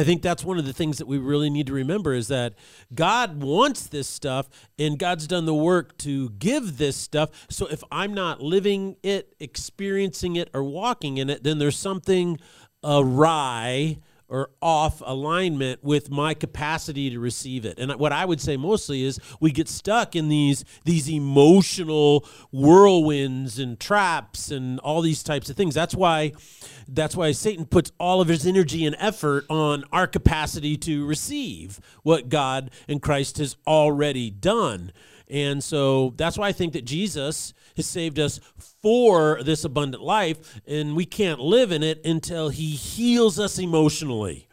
I think that's one of the things that we really need to remember is that God wants this stuff and God's done the work to give this stuff. So if I'm not living it, experiencing it, or walking in it, then there's something awry or off alignment with my capacity to receive it. And what I would say mostly is we get stuck in these these emotional whirlwinds and traps and all these types of things. That's why that's why Satan puts all of his energy and effort on our capacity to receive what God and Christ has already done. And so that's why I think that Jesus has saved us for this abundant life, and we can't live in it until he heals us emotionally.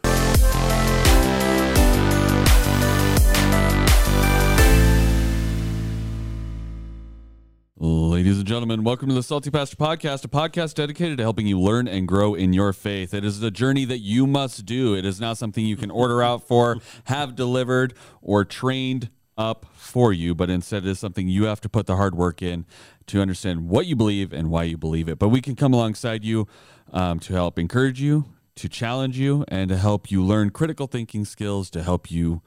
Ladies and gentlemen, welcome to the Salty Pastor Podcast, a podcast dedicated to helping you learn and grow in your faith. It is a journey that you must do. It is not something you can order out for, have delivered, or trained up for you, but instead it is something you have to put the hard work in to understand what you believe and why you believe it. But we can come alongside you um, to help encourage you, to challenge you, and to help you learn critical thinking skills to help you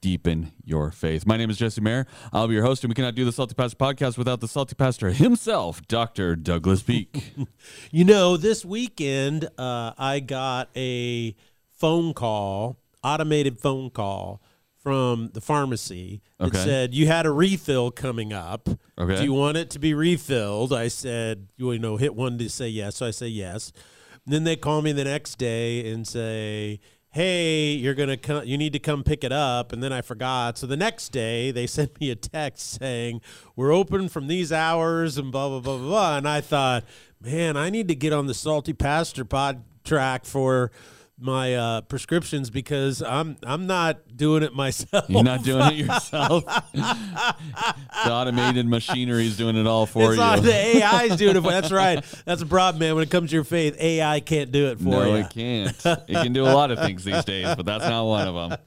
deepen your faith. My name is Jesse Mayer. I'll be your host, and we cannot do the Salty Pastor podcast without the Salty Pastor himself, Dr. Douglas Peak. you know, this weekend uh, I got a phone call, automated phone call from the pharmacy that Okay. said you had a refill coming up. Okay. Do you want it to be refilled? I said, you know, hit one to say yes. So I say yes. And then they call me the next day and say, "Hey, you're gonna come. You need to come pick it up." And then I forgot. So the next day they sent me a text saying, "We're open from these hours and blah blah blah blah." blah. And I thought, man, I need to get on the Salty Pastor pod track for my uh, prescriptions because I'm I'm not doing it myself. You're not doing it yourself. the automated machinery is doing it all for it's you. not the AI's doing it. For, you. that's right. That's a problem, man. When it comes to your faith, AI can't do it for no, you. No, it can't. It can do a lot of things these days, but that's not one of them.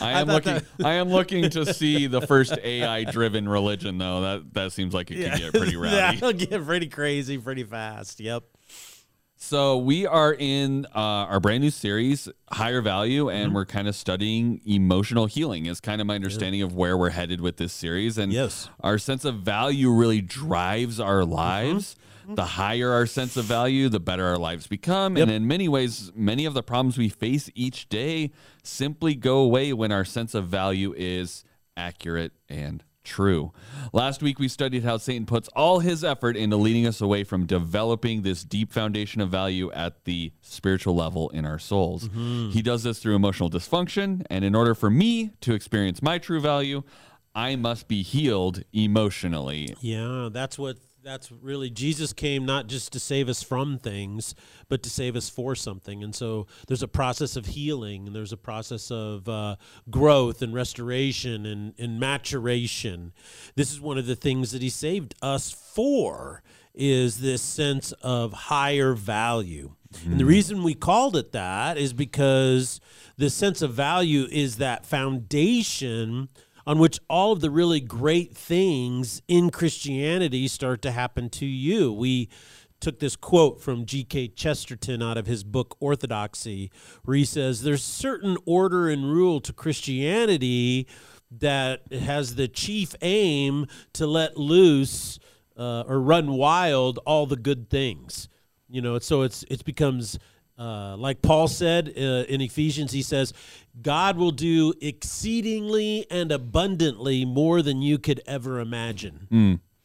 I am thought looking. I am looking to see the first AI-driven religion, though. That that seems like it could get pretty rowdy. That'll get pretty crazy pretty fast. Yep. So we are in uh, our brand new series, Higher Value, Mm-hmm. and we're kind of studying emotional healing. Is kind of my understanding of where we're headed with this series, and Yes. our sense of value really drives our Mm-hmm. lives. The higher our sense of value, the better our lives become. Yep. And in many ways, many of the problems we face each day simply go away when our sense of value is accurate and true. Last week, we studied how Satan puts all his effort into leading us away from developing this deep foundation of value at the spiritual level in our souls. Mm-hmm. He does this through emotional dysfunction. And in order for me to experience my true value, I must be healed emotionally. Yeah, that's what that's really Jesus came not just to save us from things, but to save us for something. And so there's a process of healing, and there's a process of uh, growth and restoration and, and maturation. This is one of the things that He saved us for. Is this sense of higher value. And the reason we called it that is because the sense of value is that foundation on which all of the really great things in Christianity start to happen to you. We took this quote from G.K. Chesterton out of his book Orthodoxy, where he says, There's certain order and rule to Christianity that has the chief aim to let loose uh, or run wild all the good things. You know, so it's it becomes uh, like Paul said uh, in Ephesians, he says, God will do exceedingly and abundantly more than you could ever imagine.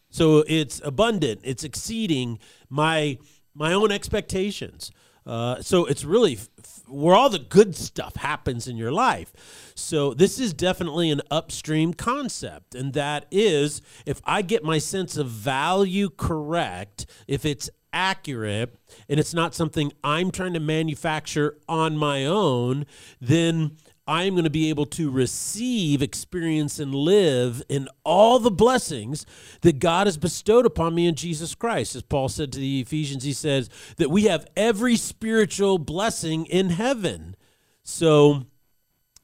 So it's abundant, it's exceeding my my own expectations. Uh, so it's really f- where all the good stuff happens in your life. So this is definitely an upstream concept, and that is if I get my sense of value correct, if it's accurate and it's not something I'm trying to manufacture on my own, then I'm going to be able to receive, experience, and live in all the blessings that God has bestowed upon me in Jesus Christ. As Paul said to the Ephesians, he says that we have every spiritual blessing in heaven. So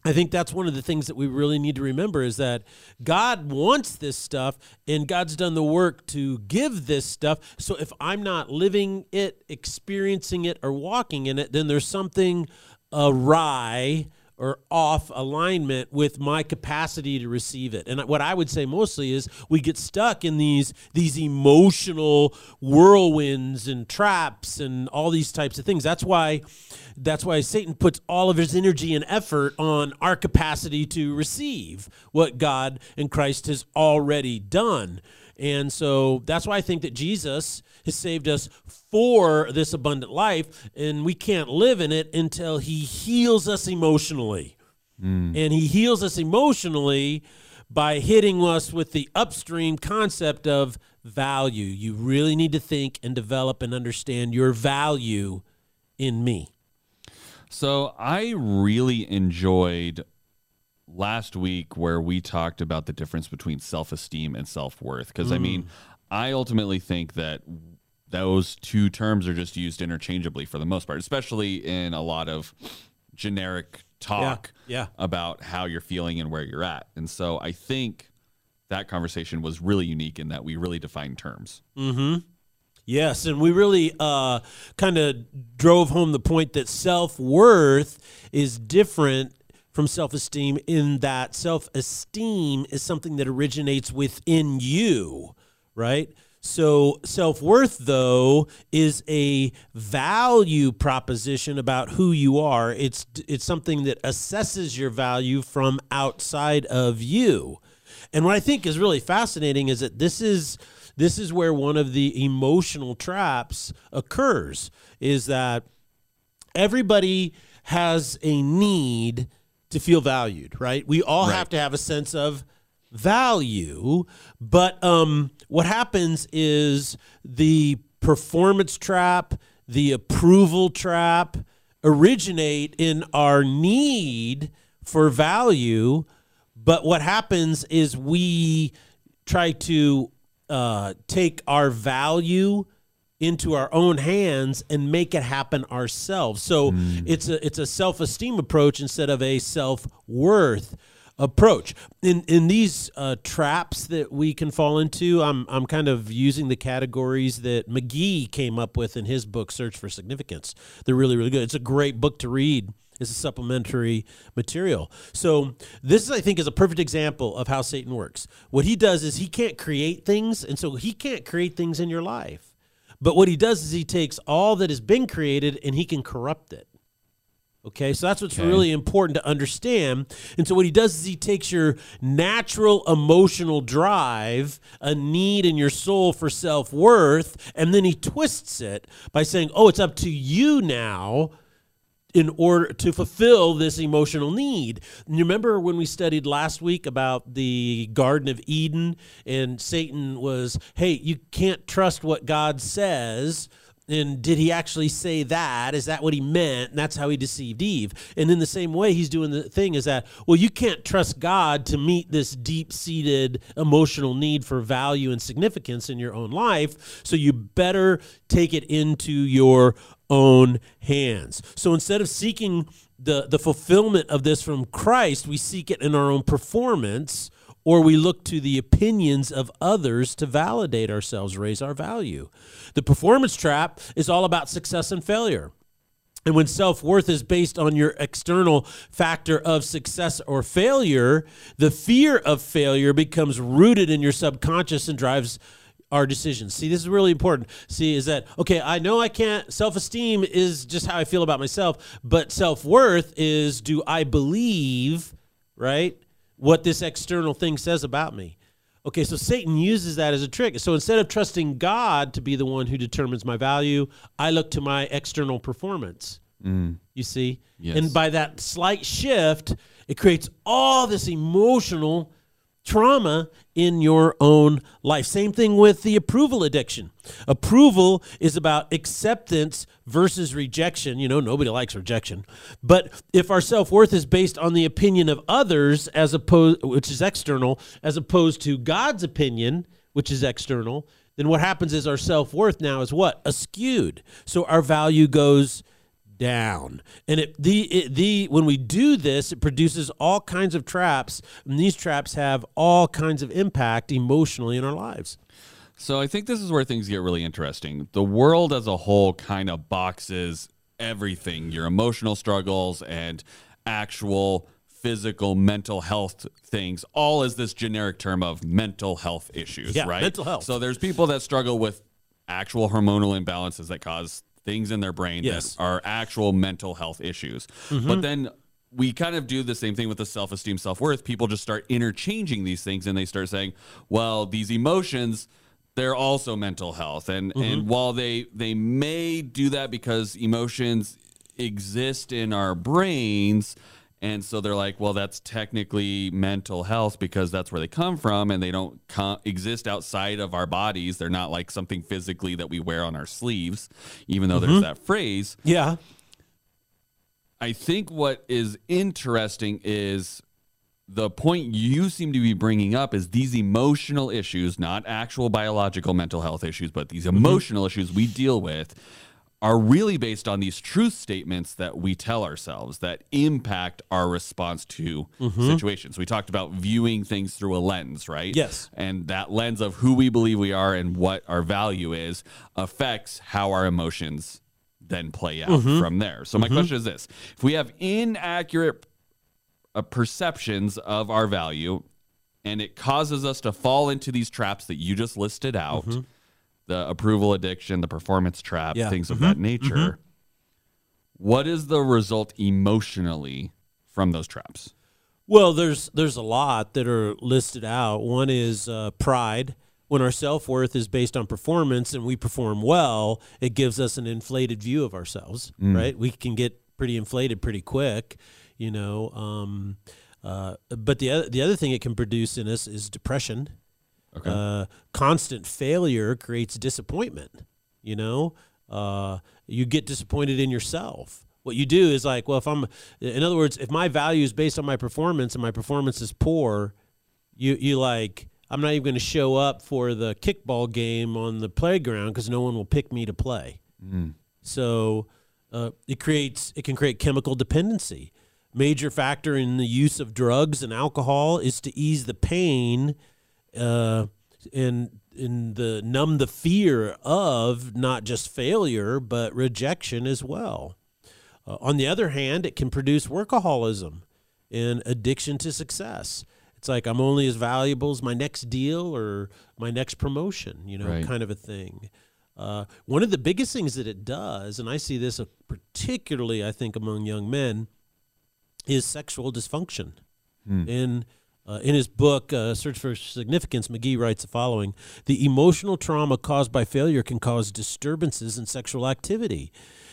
I think that's one of the things that we really need to remember is that God wants this stuff and God's done the work to give this stuff. So if I'm not living it, experiencing it, or walking in it, then there's something awry or off alignment with my capacity to receive it. And what I would say mostly is we get stuck in these these emotional whirlwinds and traps and all these types of things. That's why that's why Satan puts all of his energy and effort on our capacity to receive what God and Christ has already done. And so that's why I think that Jesus has saved us for this abundant life, and we can't live in it until He heals us emotionally. Mm. And He heals us emotionally by hitting us with the upstream concept of value. You really need to think and develop and understand your value in me. So I really enjoyed last week where we talked about the difference between self-esteem and self-worth because mm. I mean, I ultimately think that those two terms are just used interchangeably for the most part, especially in a lot of generic talk yeah, yeah. about how you're feeling and where you're at. And so I think that conversation was really unique in that we really defined terms. Mm-hmm. Yes, and we really uh, kind of drove home the point that self worth is different from self esteem in that self esteem is something that originates within you, right? So self worth, though, is a value proposition about who you are. It's it's something that assesses your value from outside of you. And what I think is really fascinating is that this is this is where one of the emotional traps occurs. Is that everybody has a need to feel valued, right? We all right. have to have a sense of value. But um, what happens is the performance trap, the approval trap originate in our need for value. But what happens is we try to uh, take our value into our own hands and make it happen ourselves. So mm. it's a it's a self-esteem approach instead of a self-worth approach. In in these uh, traps that we can fall into, I'm I'm kind of using the categories that McGee came up with in his book Search for Significance. They're really really good. It's a great book to read. It's a supplementary material. So this I think is a perfect example of how Satan works. What he does is he can't create things, and so he can't create things in your life. But what he does is he takes all that has been created and he can corrupt it. Okay, so that's what's okay. really important to understand. And so, what he does is he takes your natural emotional drive, a need in your soul for self worth, and then he twists it by saying, Oh, it's up to you now in order to fulfill this emotional need. And you remember when we studied last week about the Garden of Eden, and Satan was, Hey, you can't trust what God says and did he actually say that? Is that what he meant? And that's how he deceived Eve. And in the same way, he's doing the thing is that, well, you can't trust God to meet this deep seated emotional need for value and significance in your own life. So you better take it into your own hands. So instead of seeking the, the fulfillment of this from Christ, we seek it in our own performance or we look to the opinions of others to validate ourselves, raise our value. The performance trap is all about success and failure. And when self worth is based on your external factor of success or failure, the fear of failure becomes rooted in your subconscious and drives our decisions. See, this is really important. See, is that, okay, I know I can't, self esteem is just how I feel about myself, but self worth is do I believe, right? What this external thing says about me. Okay, so Satan uses that as a trick. So instead of trusting God to be the one who determines my value, I look to my external performance. Mm. You see? Yes. And by that slight shift, it creates all this emotional trauma in your own life. Same thing with the approval addiction. Approval is about acceptance versus rejection. You know, nobody likes rejection. But if our self-worth is based on the opinion of others as opposed which is external as opposed to God's opinion, which is external, then what happens is our self-worth now is what? Askewed. So our value goes down. And it, the it, the when we do this, it produces all kinds of traps, and these traps have all kinds of impact emotionally in our lives. So I think this is where things get really interesting. The world as a whole kind of boxes everything your emotional struggles and actual physical mental health things all as this generic term of mental health issues Yeah, right mental health. so there's people that struggle with actual hormonal imbalances that cause things in their brain Yes. that are actual mental health issues. Mm-hmm. But then we kind of do the same thing with the self-esteem self-worth. People just start interchanging these things and they start saying well these emotions they're also mental health. And mm-hmm. and while they they may do that because emotions exist in our brains and so they're like well that's technically mental health because that's where they come from and they don't co- exist outside of our bodies. They're not like something physically that we wear on our sleeves even though there's mm-hmm. that phrase. Yeah. I think what is interesting is the point you seem to be bringing up is these emotional issues, not actual biological mental health issues, but these mm-hmm. emotional issues we deal with are really based on these truth statements that we tell ourselves that impact our response to mm-hmm. situations. We talked about viewing things through a lens, right? Yes. And that lens of who we believe we are and what our value is affects how our emotions then play out mm-hmm. from there. So my mm-hmm. question is this: If we have inaccurate uh, perceptions of our value, and it causes us to fall into these traps that you just listed out, the approval addiction, the performance trap, Yeah. things of that nature. What is the result emotionally from those traps? Well, there's there's a lot that are listed out. One is uh, pride. When our self worth is based on performance and we perform well, it gives us an inflated view of ourselves. Right? We can get pretty inflated pretty quick, you know. Um, uh, but the other, the other thing it can produce in us is depression. Okay. Uh, constant failure creates disappointment. You know, uh, you get disappointed in yourself. What you do is like, well, if I'm, in other words, if my value is based on my performance and my performance is poor, you you like, I'm not even going to show up for the kickball game on the playground because no one will pick me to play. So uh, it creates it can create chemical dependency. Major factor in the use of drugs and alcohol is to ease the pain uh, and and the numb the fear of not just failure but rejection as well. Uh, on the other hand, it can produce workaholism and addiction to success. It's like I'm only as valuable as my next deal or my next promotion, you know, Right. kind of a thing. Uh, one of the biggest things that it does, and I see this particularly, I think, among young men, is sexual dysfunction. In uh, in his book uh, Search for Significance, McGee writes the following: The emotional trauma caused by failure can cause disturbances in sexual activity.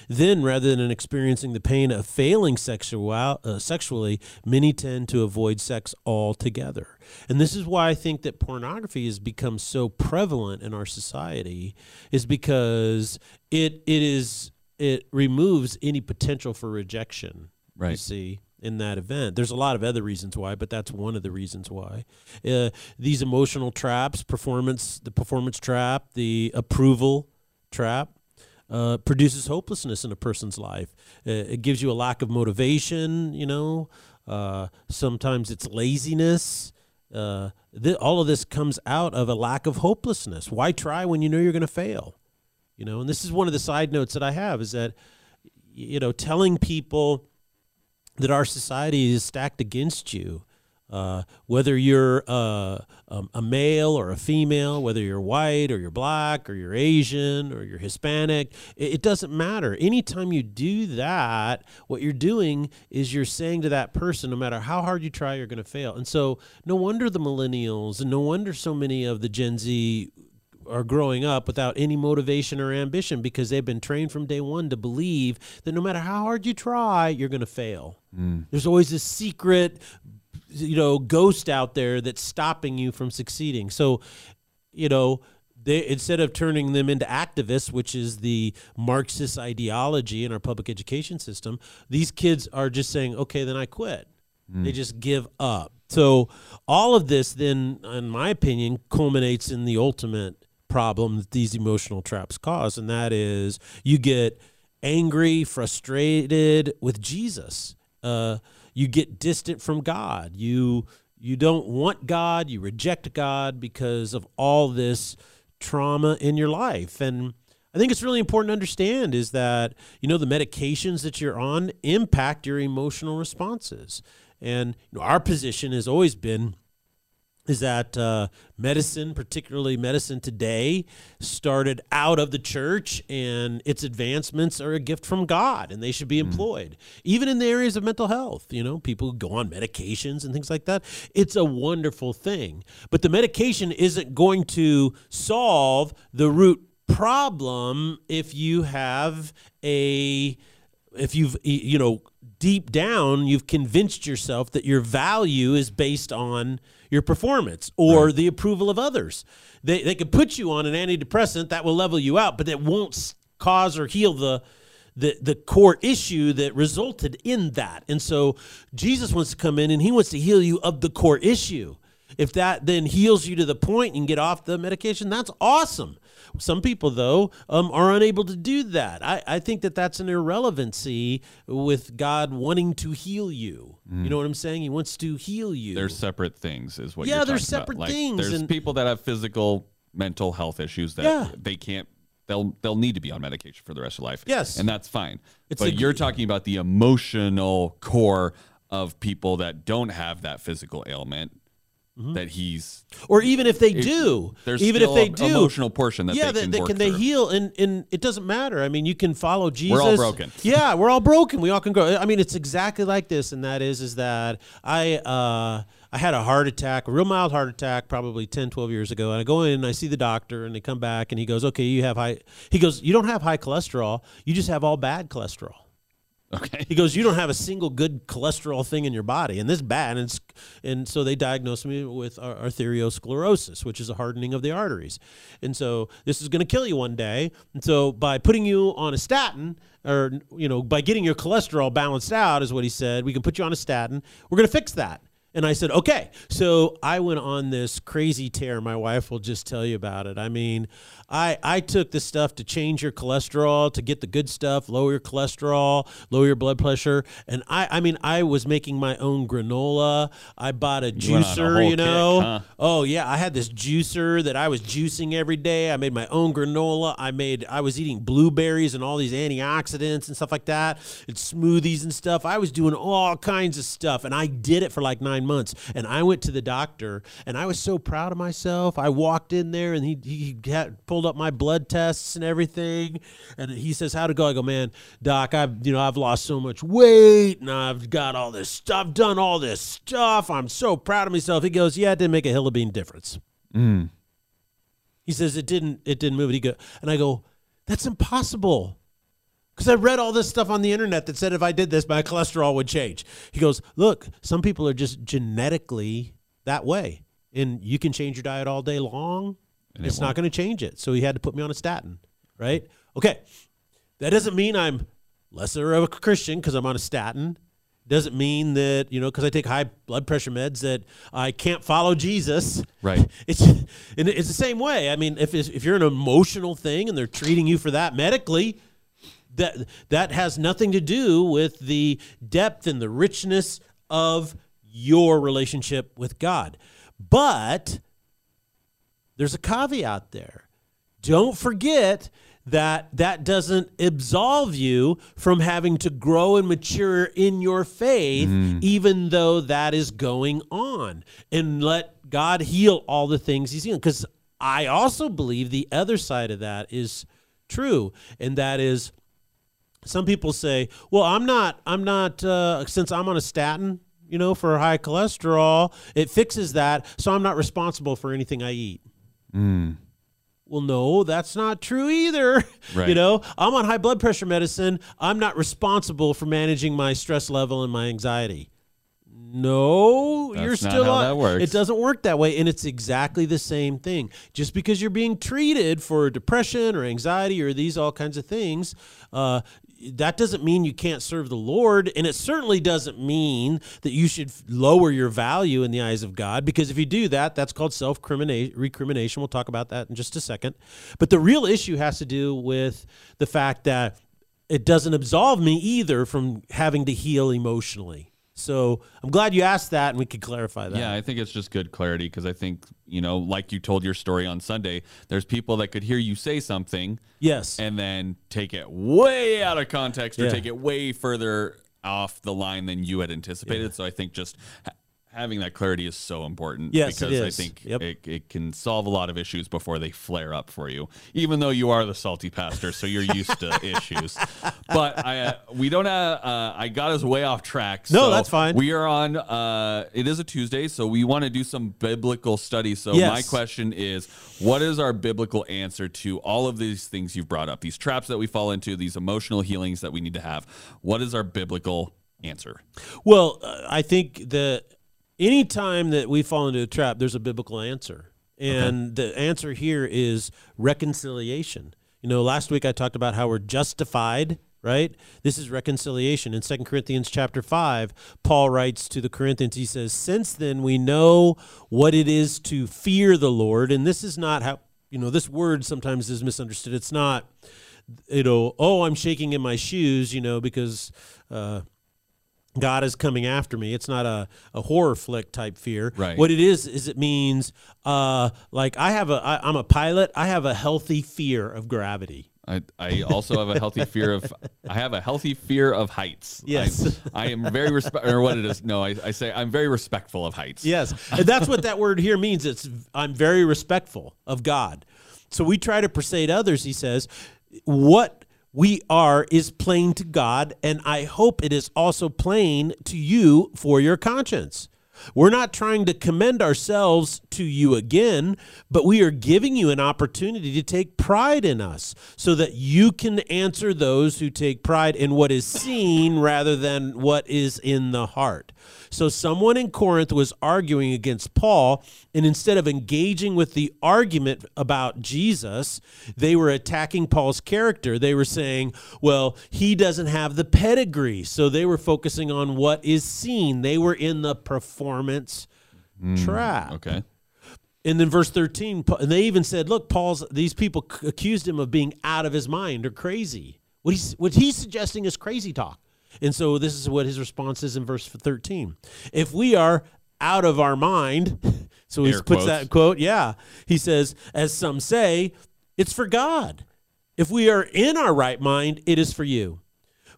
Then, rather than experiencing the pain of failing sexual, uh, sexually, many tend to avoid sex altogether. And this is why I think that pornography has become so prevalent in our society, is because it it is it removes any potential for rejection. You Right. see in that event. There's a lot of other reasons why, but that's one of the reasons why. Uh, these emotional traps, performance, the performance trap, the approval trap, uh, produces hopelessness in a person's life. Uh, it gives you a lack of motivation. You know, uh, sometimes it's laziness. Uh, th- all of this comes out of a lack of hopelessness. Why try when you know you're going to fail? You know, and this is one of the side notes that I have is that, you know, telling people that our society is stacked against you. Uh, whether you're uh, um, a male or a female, whether you're white or you're black or you're Asian or you're Hispanic, it, it doesn't matter. Anytime you do that, what you're doing is you're saying to that person, no matter how hard you try, you're going to fail. And so, no wonder the millennials and no wonder so many of the Gen Z are growing up without any motivation or ambition because they've been trained from day one to believe that no matter how hard you try, you're going to fail. Mm. There's always this secret, you know, ghost out there that's stopping you from succeeding. So, you know, they instead of turning them into activists, which is the Marxist ideology in our public education system, these kids are just saying, "Okay, then I quit." Mm. They just give up. So all of this then in my opinion culminates in the ultimate problem that these emotional traps cause and that is you get angry, frustrated with Jesus. Uh, you get distant from God. You you don't want God. You reject God because of all this trauma in your life. And I think it's really important to understand is that you know the medications that you're on impact your emotional responses, and you know, our position has always been is that uh, medicine, particularly medicine today, started out of the church and its advancements are a gift from God and they should be employed. Even in the areas of mental health, you know, people go on medications and things like that. It's a wonderful thing. But the medication isn't going to solve the root problem if you have a if you've you know deep down you've convinced yourself that your value is based on your performance or right. the approval of others. They, they could put you on an antidepressant that will level you out but it won't cause or heal the the the core issue that resulted in that. And so jesus wants to come in and he wants to heal you of the core issue. If that then heals you to the point you can get off the medication that's awesome some people, though, um, are unable to do that. I, I think that that's an irrelevancy with God wanting to heal you. Mm. You know what I'm saying? He wants to heal you. They're separate things, is what. Yeah, they're separate things. There's and, people that have physical, mental health issues that yeah. they can't they'll they'll need to be on medication for the rest of life. Yes, and that's fine. It's but a, you're talking about the emotional core of people that don't have that physical ailment Mm-hmm. that he's or even if they do there's even if they do emotional portion that yeah they can, they, can they heal and and it doesn't matter i mean you can follow jesus we're all broken yeah we're all broken we all can grow i mean it's exactly like this and that is is that i uh I had a heart attack, a real mild heart attack, probably 10, 12 years ago. And I go in and I see the doctor, and they come back, and he goes, "Okay, you have high." He goes, "You don't have high cholesterol. You just have all bad cholesterol." Okay. He goes, you don't have a single good cholesterol thing in your body, and this bad. And, and so they diagnosed me with arteriosclerosis, which is a hardening of the arteries. And so this is going to kill you one day. And so by putting you on a statin, or you know, by getting your cholesterol balanced out, is what he said, we can put you on a statin. We're going to fix that. And I said, okay. So I went on this crazy tear. My wife will just tell you about it. I mean, I, I took the stuff to change your cholesterol, to get the good stuff, lower your cholesterol, lower your blood pressure. And I, I mean, I was making my own granola. I bought a juicer, a you know. Kick, huh? Oh yeah, I had this juicer that I was juicing every day. I made my own granola. I made, I was eating blueberries and all these antioxidants and stuff like that, and smoothies and stuff. I was doing all kinds of stuff, and I did it for like nine months. And I went to the doctor, and I was so proud of myself. I walked in there, and he he had pulled up my blood tests and everything. And he says, How'd it go? I go, Man, doc, I've you know, I've lost so much weight and I've got all this stuff, done all this stuff. I'm so proud of myself. He goes, Yeah, it didn't make a hill of bean difference. Mm. He says it didn't it didn't move it. He go and I go, That's impossible. Because I read all this stuff on the internet that said if I did this, my cholesterol would change. He goes, Look, some people are just genetically that way. And you can change your diet all day long and it's it not going to change it. So he had to put me on a statin, right? Okay. That doesn't mean I'm lesser of a Christian because I'm on a statin. Doesn't mean that, you know, because I take high blood pressure meds that I can't follow Jesus. Right. It's it's the same way. I mean, if if you're an emotional thing and they're treating you for that medically, that that has nothing to do with the depth and the richness of your relationship with God. But there's a caveat there. Don't forget that that doesn't absolve you from having to grow and mature in your faith, mm. even though that is going on. And let God heal all the things He's healing. Because I also believe the other side of that is true, and that is some people say, "Well, I'm not. I'm not. Uh, since I'm on a statin." You know, for high cholesterol, it fixes that, so I'm not responsible for anything I eat. Mm. Well, no, that's not true either. Right. You know, I'm on high blood pressure medicine. I'm not responsible for managing my stress level and my anxiety. No, That's you're still on. That works. It doesn't work that way, and it's exactly the same thing. Just because you're being treated for depression or anxiety or these all kinds of things, uh, that doesn't mean you can't serve the Lord, and it certainly doesn't mean that you should lower your value in the eyes of God. Because if you do that, that's called self recrimination. We'll talk about that in just a second. But the real issue has to do with the fact that it doesn't absolve me either from having to heal emotionally. So I'm glad you asked that, and we could clarify that. Yeah, I think it's just good clarity because I think, you know, like you told your story on Sunday, there's people that could hear you say something Yes. and then take it way out of context or Yeah. take it way further off the line than you had anticipated. So I think just having that clarity is so important Yes, it because I think Yep. it, it can solve a lot of issues before they flare up for you, even though you are the salty pastor, so you're used to issues. But I, uh, we don't have, uh, I got us way off track. No, that's fine. We are on, uh, it is a Tuesday, so we want to do some biblical study. So Yes. my question is, what is our biblical answer to all of these things you've brought up? These traps that we fall into, these emotional healings that we need to have. What is our biblical answer? Well, uh, I think that any time that we fall into a trap, there's a biblical answer. And the answer here is reconciliation. You know, last week I talked about how we're justified, right? This is reconciliation. In 2 Corinthians chapter 5, Paul writes to the Corinthians, he says, Since then we know what it is to fear the Lord. And this is not how, you know, this word sometimes is misunderstood. It's not, you know, oh, I'm shaking in my shoes, you know, because, uh, God is coming after me. It's not a, a horror flick type fear. Right. What it is is it means uh, like I have a I, I'm a pilot. I have a healthy fear of gravity. I, I also have a healthy fear of I have a healthy fear of heights. Yes. I, I am very respect or what it is. No, I, I say I'm very respectful of heights. Yes, and that's what that word here means. It's I'm very respectful of God. So we try to persuade others. He says, what we are is plain to God, and I hope it is also plain to you for your conscience. We're not trying to commend ourselves to you again, but we are giving you an opportunity to take pride in us so that you can answer those who take pride in what is seen rather than what is in the heart. So, someone in Corinth was arguing against Paul, and instead of engaging with the argument about Jesus, they were attacking Paul's character. They were saying, well, he doesn't have the pedigree. So, they were focusing on what is seen. They were in the performance Hmm, trap. Okay. And then verse 13, and they even said, look, Paul's these people accused him of being out of his mind or crazy. What he's what he's suggesting is crazy talk. And so this is what his response is in verse 13. If we are out of our mind, so he Air puts quotes. that quote, yeah. He says, as some say, it's for God. If we are in our right mind, it is for you.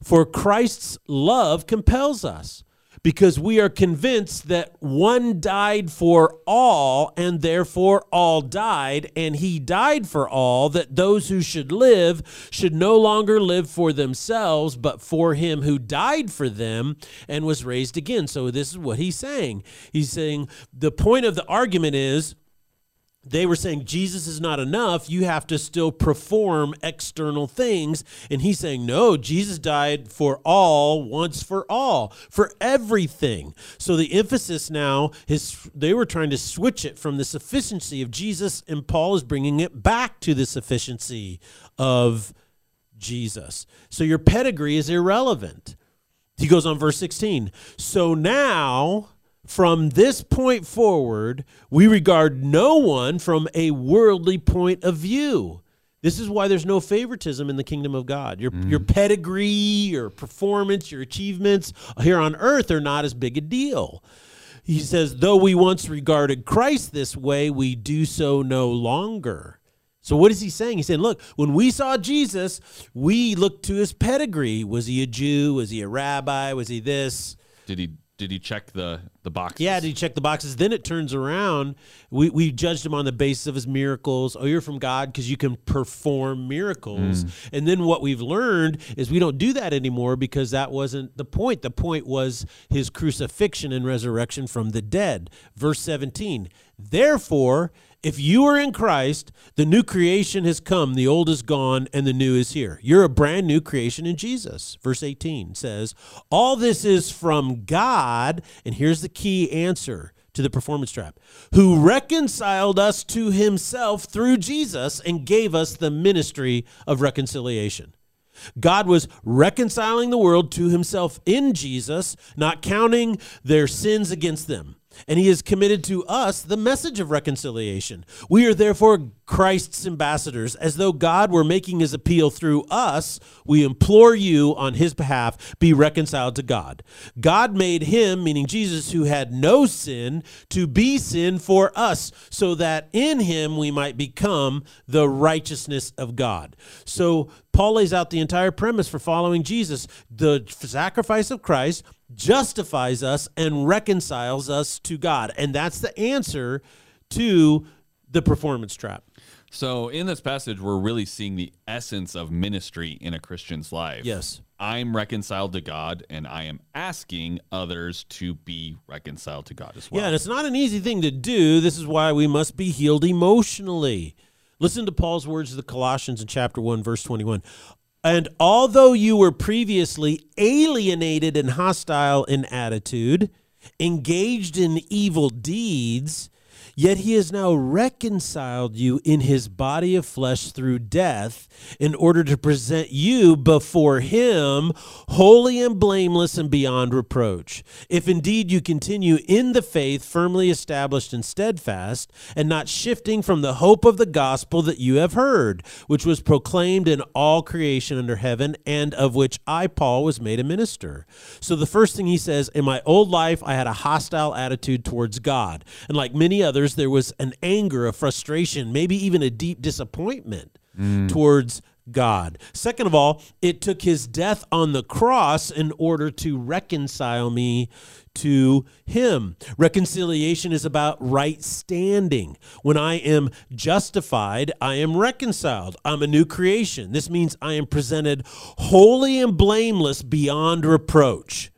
For Christ's love compels us, because we are convinced that one died for all, and therefore all died, and he died for all, that those who should live should no longer live for themselves, but for him who died for them and was raised again. So, this is what he's saying. He's saying the point of the argument is they were saying Jesus is not enough. You have to still perform external things. And he's saying, no, Jesus died for all, once for all, for everything. So the emphasis now is they were trying to switch it from the sufficiency of Jesus, and Paul is bringing it back to the sufficiency of Jesus. So your pedigree is irrelevant. He goes on, verse 16. So now, from this point forward, we regard no one from a worldly point of view. This is why there's no favoritism in the kingdom of God. Your, your mm. pedigree, your performance, your achievements here on earth are not as big a deal. He says, though we once regarded Christ this way, we do so no longer. So what is he saying? He's saying, look, when we saw Jesus, we looked to his pedigree. Was he a Jew? Was he a rabbi? Was he this? Did he did he check the the boxes? Yeah, did he check the boxes? Then it turns around. We, we judged him on the basis of his miracles. Oh, you're from God because you can perform miracles. Mm. And then what we've learned is we don't do that anymore because that wasn't the point. The point was his crucifixion and resurrection from the dead. Verse 17. Therefore, if you are in Christ, the new creation has come, the old is gone, and the new is here. You're a brand new creation in Jesus. Verse 18 says, All this is from God, and here's the key answer to the performance trap, who reconciled us to himself through Jesus and gave us the ministry of reconciliation. God was reconciling the world to himself in Jesus, not counting their sins against them. And he has committed to us the message of reconciliation. We are therefore Christ's ambassadors, as though God were making his appeal through us. We implore you on his behalf, be reconciled to God. God made him, meaning Jesus, who had no sin, to be sin for us, so that in him we might become the righteousness of God. So Paul lays out the entire premise for following Jesus. The sacrifice of Christ justifies us and reconciles us to God. And that's the answer to the performance trap. So, in this passage, we're really seeing the essence of ministry in a Christian's life. Yes. I'm reconciled to God, and I am asking others to be reconciled to God as well. Yeah, and it's not an easy thing to do. This is why we must be healed emotionally. Listen to Paul's words to the Colossians in chapter 1, verse 21. And although you were previously alienated and hostile in attitude, engaged in evil deeds, Yet he has now reconciled you in his body of flesh through death in order to present you before him holy and blameless and beyond reproach. If indeed you continue in the faith, firmly established and steadfast, and not shifting from the hope of the gospel that you have heard, which was proclaimed in all creation under heaven, and of which I, Paul, was made a minister. So the first thing he says, in my old life, I had a hostile attitude towards God. And like many others, others, there was an anger, a frustration, maybe even a deep disappointment mm. towards God. Second of all, it took his death on the cross in order to reconcile me to him. Reconciliation is about right standing. When I am justified, I am reconciled. I'm a new creation. This means I am presented holy and blameless beyond reproach.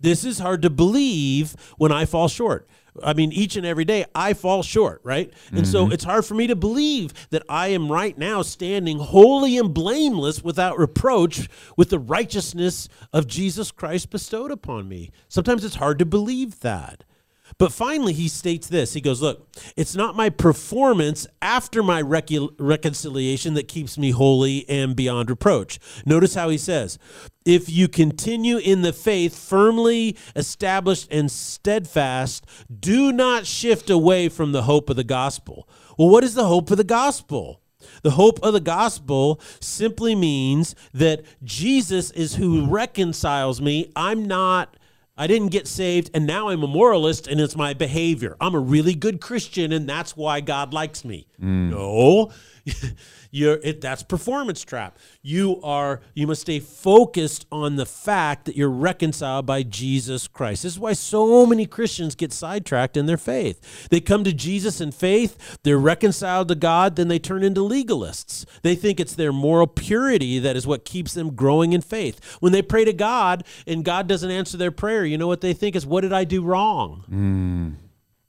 This is hard to believe when I fall short. I mean, each and every day I fall short, right? And mm-hmm. so it's hard for me to believe that I am right now standing holy and blameless without reproach with the righteousness of Jesus Christ bestowed upon me. Sometimes it's hard to believe that. But finally, he states this He goes, Look, it's not my performance after my reconciliation that keeps me holy and beyond reproach. Notice how he says, If you continue in the faith, firmly established and steadfast, do not shift away from the hope of the gospel. Well, what is the hope of the gospel? The hope of the gospel simply means that Jesus is who reconciles me. I'm not I didn't get saved and now I'm a moralist and it's my behavior. I'm a really good Christian and that's why God likes me. Mm. No. You're it, that's performance trap. You are you must stay focused on the fact that you're reconciled by Jesus Christ. This is why so many Christians get sidetracked in their faith. They come to Jesus in faith, they're reconciled to God, then they turn into legalists. They think it's their moral purity that is what keeps them growing in faith. When they pray to God and God doesn't answer their prayer, you know what they think is what did I do wrong? Mm.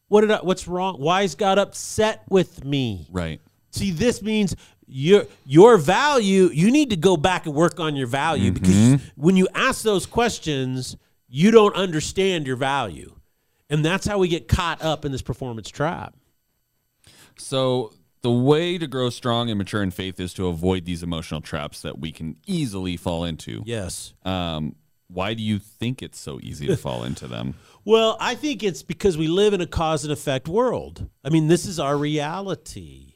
What did I, what's wrong? Why is God upset with me? Right. See, this means your your value you need to go back and work on your value mm-hmm. because when you ask those questions you don't understand your value. And that's how we get caught up in this performance trap. So the way to grow strong and mature in faith is to avoid these emotional traps that we can easily fall into. Yes. Um, why do you think it's so easy to fall into them? Well i think it's because we live in a cause and effect world. I mean this is our reality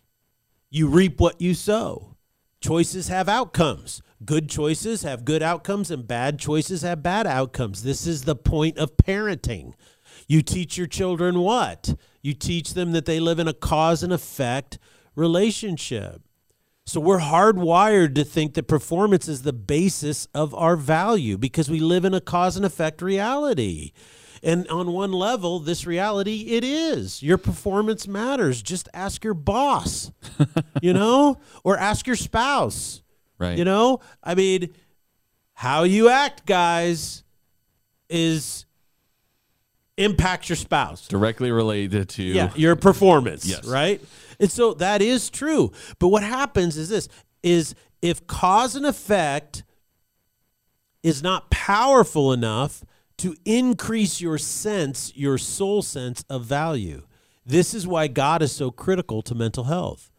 you reap what you sow. Choices have outcomes. Good choices have good outcomes, and bad choices have bad outcomes. This is the point of parenting. You teach your children what? You teach them that they live in a cause and effect relationship. So we're hardwired to think that performance is the basis of our value because we live in a cause and effect reality. And on one level, this reality, it is. Your performance matters. Just ask your boss, you know, or ask your spouse. Right. You know, I mean, how you act, guys, is impacts your spouse directly related to yeah your performance yes right and so that is true but what happens is this is if cause and effect is not powerful enough to increase your sense, your soul sense of value. This is why God is so critical to mental health.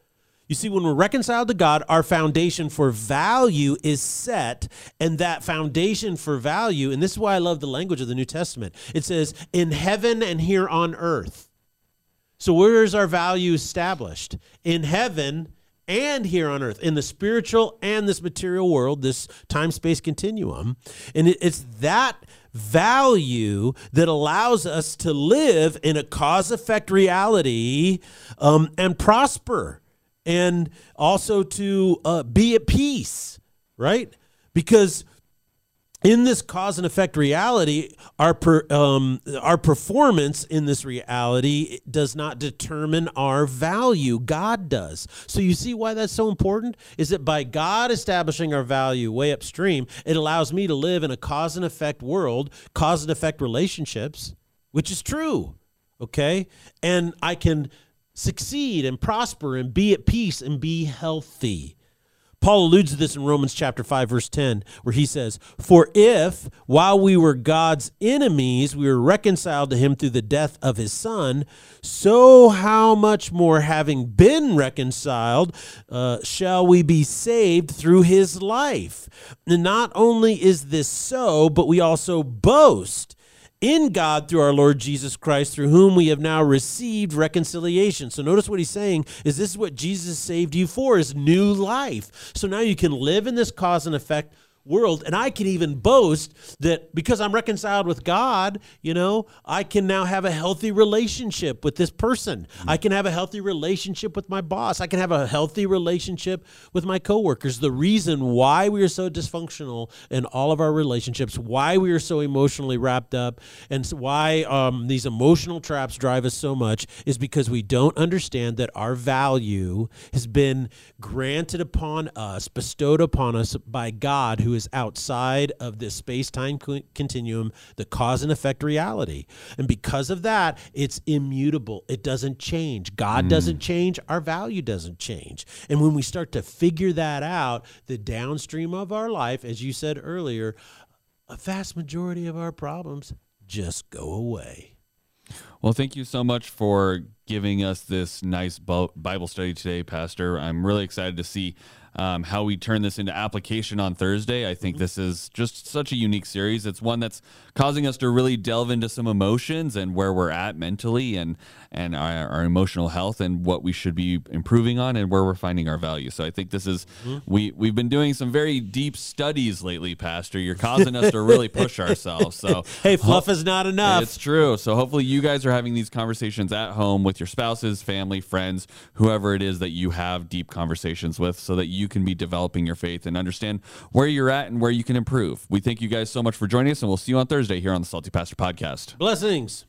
You see, when we're reconciled to God, our foundation for value is set. And that foundation for value, and this is why I love the language of the New Testament, it says, in heaven and here on earth. So, where is our value established? In heaven and here on earth, in the spiritual and this material world, this time space continuum. And it's that value that allows us to live in a cause effect reality um, and prosper and also to uh, be at peace, right? Because in this cause and effect reality, our per, um, our performance in this reality does not determine our value. God does. So you see why that's so important? Is that by God establishing our value way upstream, it allows me to live in a cause and effect world, cause and effect relationships, which is true. Okay, and I can succeed and prosper and be at peace and be healthy. Paul alludes to this in Romans chapter 5 verse 10 where he says, "For if while we were God's enemies we were reconciled to him through the death of his son, so how much more having been reconciled uh, shall we be saved through his life?" And not only is this so, but we also boast in God through our Lord Jesus Christ, through whom we have now received reconciliation. So notice what he's saying is this is what Jesus saved you for is new life. So now you can live in this cause and effect world. And I can even boast that because I'm reconciled with God, you know, I can now have a healthy relationship with this person. Mm-hmm. I can have a healthy relationship with my boss. I can have a healthy relationship with my coworkers. The reason why we are so dysfunctional in all of our relationships, why we are so emotionally wrapped up, and why um, these emotional traps drive us so much is because we don't understand that our value has been granted upon us, bestowed upon us by God who is outside of this space time continuum, the cause and effect reality. And because of that, it's immutable. It doesn't change. God mm. doesn't change. Our value doesn't change. And when we start to figure that out, the downstream of our life, as you said earlier, a vast majority of our problems just go away. Well, thank you so much for giving us this nice Bible study today, Pastor. I'm really excited to see um, how we turn this into application on Thursday. I think mm-hmm. this is just such a unique series. It's one that's causing us to really delve into some emotions and where we're at mentally and and our, our emotional health and what we should be improving on and where we're finding our value. So I think this is mm-hmm. we we've been doing some very deep studies lately, Pastor. You're causing us to really push ourselves. So hey, fluff ho- is not enough. It's true. So hopefully you guys are having these conversations at home with your spouses, family, friends, whoever it is that you have deep conversations with, so that you can be developing your faith and understand where you're at and where you can improve. We thank you guys so much for joining us, and we'll see you on Thursday here on the Salty Pastor Podcast. Blessings.